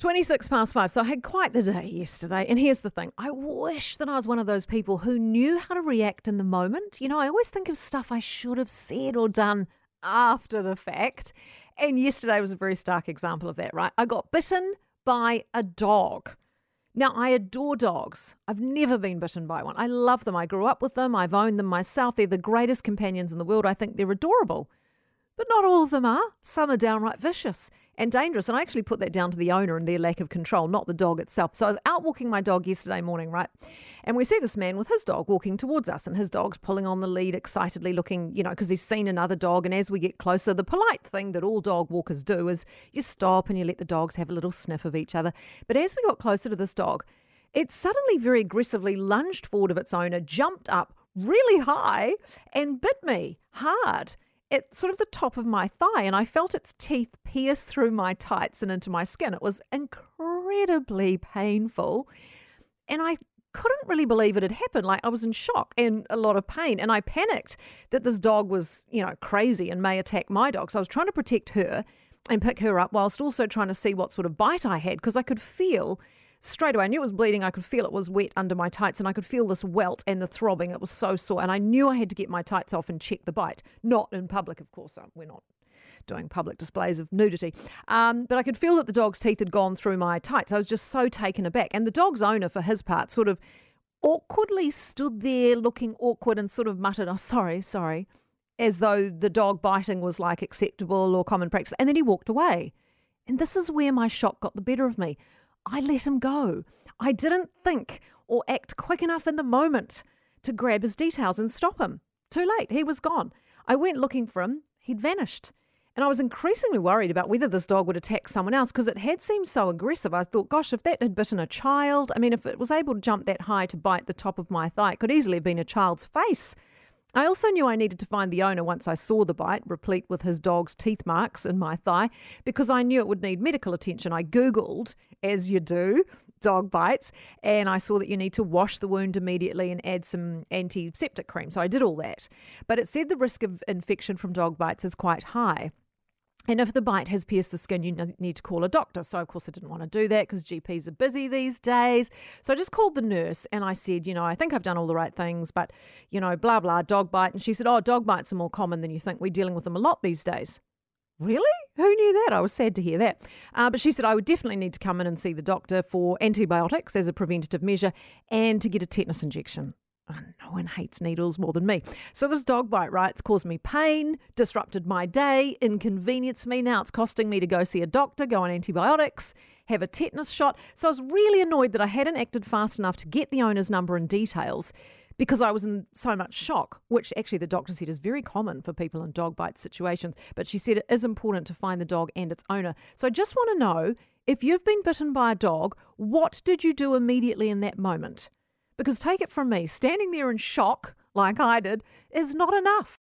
26 past five. So I had quite the day yesterday. And here's the thing I wish that I was one of those people who knew how to react in the moment. You know, I always think of stuff I should have said or done after the fact. And yesterday was a very stark example of that, right? I got bitten by a dog. Now, I adore dogs. I've never been bitten by one. I love them. I grew up with them. I've owned them myself. They're the greatest companions in the world. I think they're adorable. But not all of them are. Some are downright vicious and dangerous. And I actually put that down to the owner and their lack of control, not the dog itself. So I was out walking my dog yesterday morning, right? And we see this man with his dog walking towards us, and his dog's pulling on the lead, excitedly looking, you know, because he's seen another dog. And as we get closer, the polite thing that all dog walkers do is you stop and you let the dogs have a little sniff of each other. But as we got closer to this dog, it suddenly very aggressively lunged forward of its owner, jumped up really high, and bit me hard at sort of the top of my thigh, and I felt its teeth pierce through my tights and into my skin. It was incredibly painful. And I couldn't really believe it had happened. Like I was in shock and a lot of pain. And I panicked that this dog was, you know, crazy and may attack my dog. So I was trying to protect her and pick her up whilst also trying to see what sort of bite I had because I could feel straight away. I knew it was bleeding. I could feel it was wet under my tights and I could feel this welt and the throbbing. It was so sore. And I knew I had to get my tights off and check the bite. Not in public, of course. We're not doing public displays of nudity. Um, but I could feel that the dog's teeth had gone through my tights. I was just so taken aback. And the dog's owner, for his part, sort of awkwardly stood there looking awkward and sort of muttered, Oh, sorry, sorry, as though the dog biting was like acceptable or common practice. And then he walked away. And this is where my shock got the better of me. I let him go. I didn't think or act quick enough in the moment to grab his details and stop him. Too late. He was gone. I went looking for him. He'd vanished. And I was increasingly worried about whether this dog would attack someone else because it had seemed so aggressive. I thought, gosh, if that had bitten a child, I mean, if it was able to jump that high to bite the top of my thigh, it could easily have been a child's face. I also knew I needed to find the owner once I saw the bite, replete with his dog's teeth marks in my thigh, because I knew it would need medical attention. I Googled, as you do, dog bites, and I saw that you need to wash the wound immediately and add some antiseptic cream. So I did all that. But it said the risk of infection from dog bites is quite high. And if the bite has pierced the skin, you need to call a doctor. So, of course, I didn't want to do that because GPs are busy these days. So, I just called the nurse and I said, you know, I think I've done all the right things, but, you know, blah, blah, dog bite. And she said, oh, dog bites are more common than you think. We're dealing with them a lot these days. Really? Who knew that? I was sad to hear that. Uh, but she said I would definitely need to come in and see the doctor for antibiotics as a preventative measure and to get a tetanus injection. No one hates needles more than me. So this dog bite, right? It's caused me pain, disrupted my day, inconvenienced me. Now it's costing me to go see a doctor, go on antibiotics, have a tetanus shot. So I was really annoyed that I hadn't acted fast enough to get the owner's number and details because I was in so much shock, which actually the doctor said is very common for people in dog bite situations. But she said it is important to find the dog and its owner. So I just want to know if you've been bitten by a dog, what did you do immediately in that moment? Because take it from me, standing there in shock, like I did, is not enough.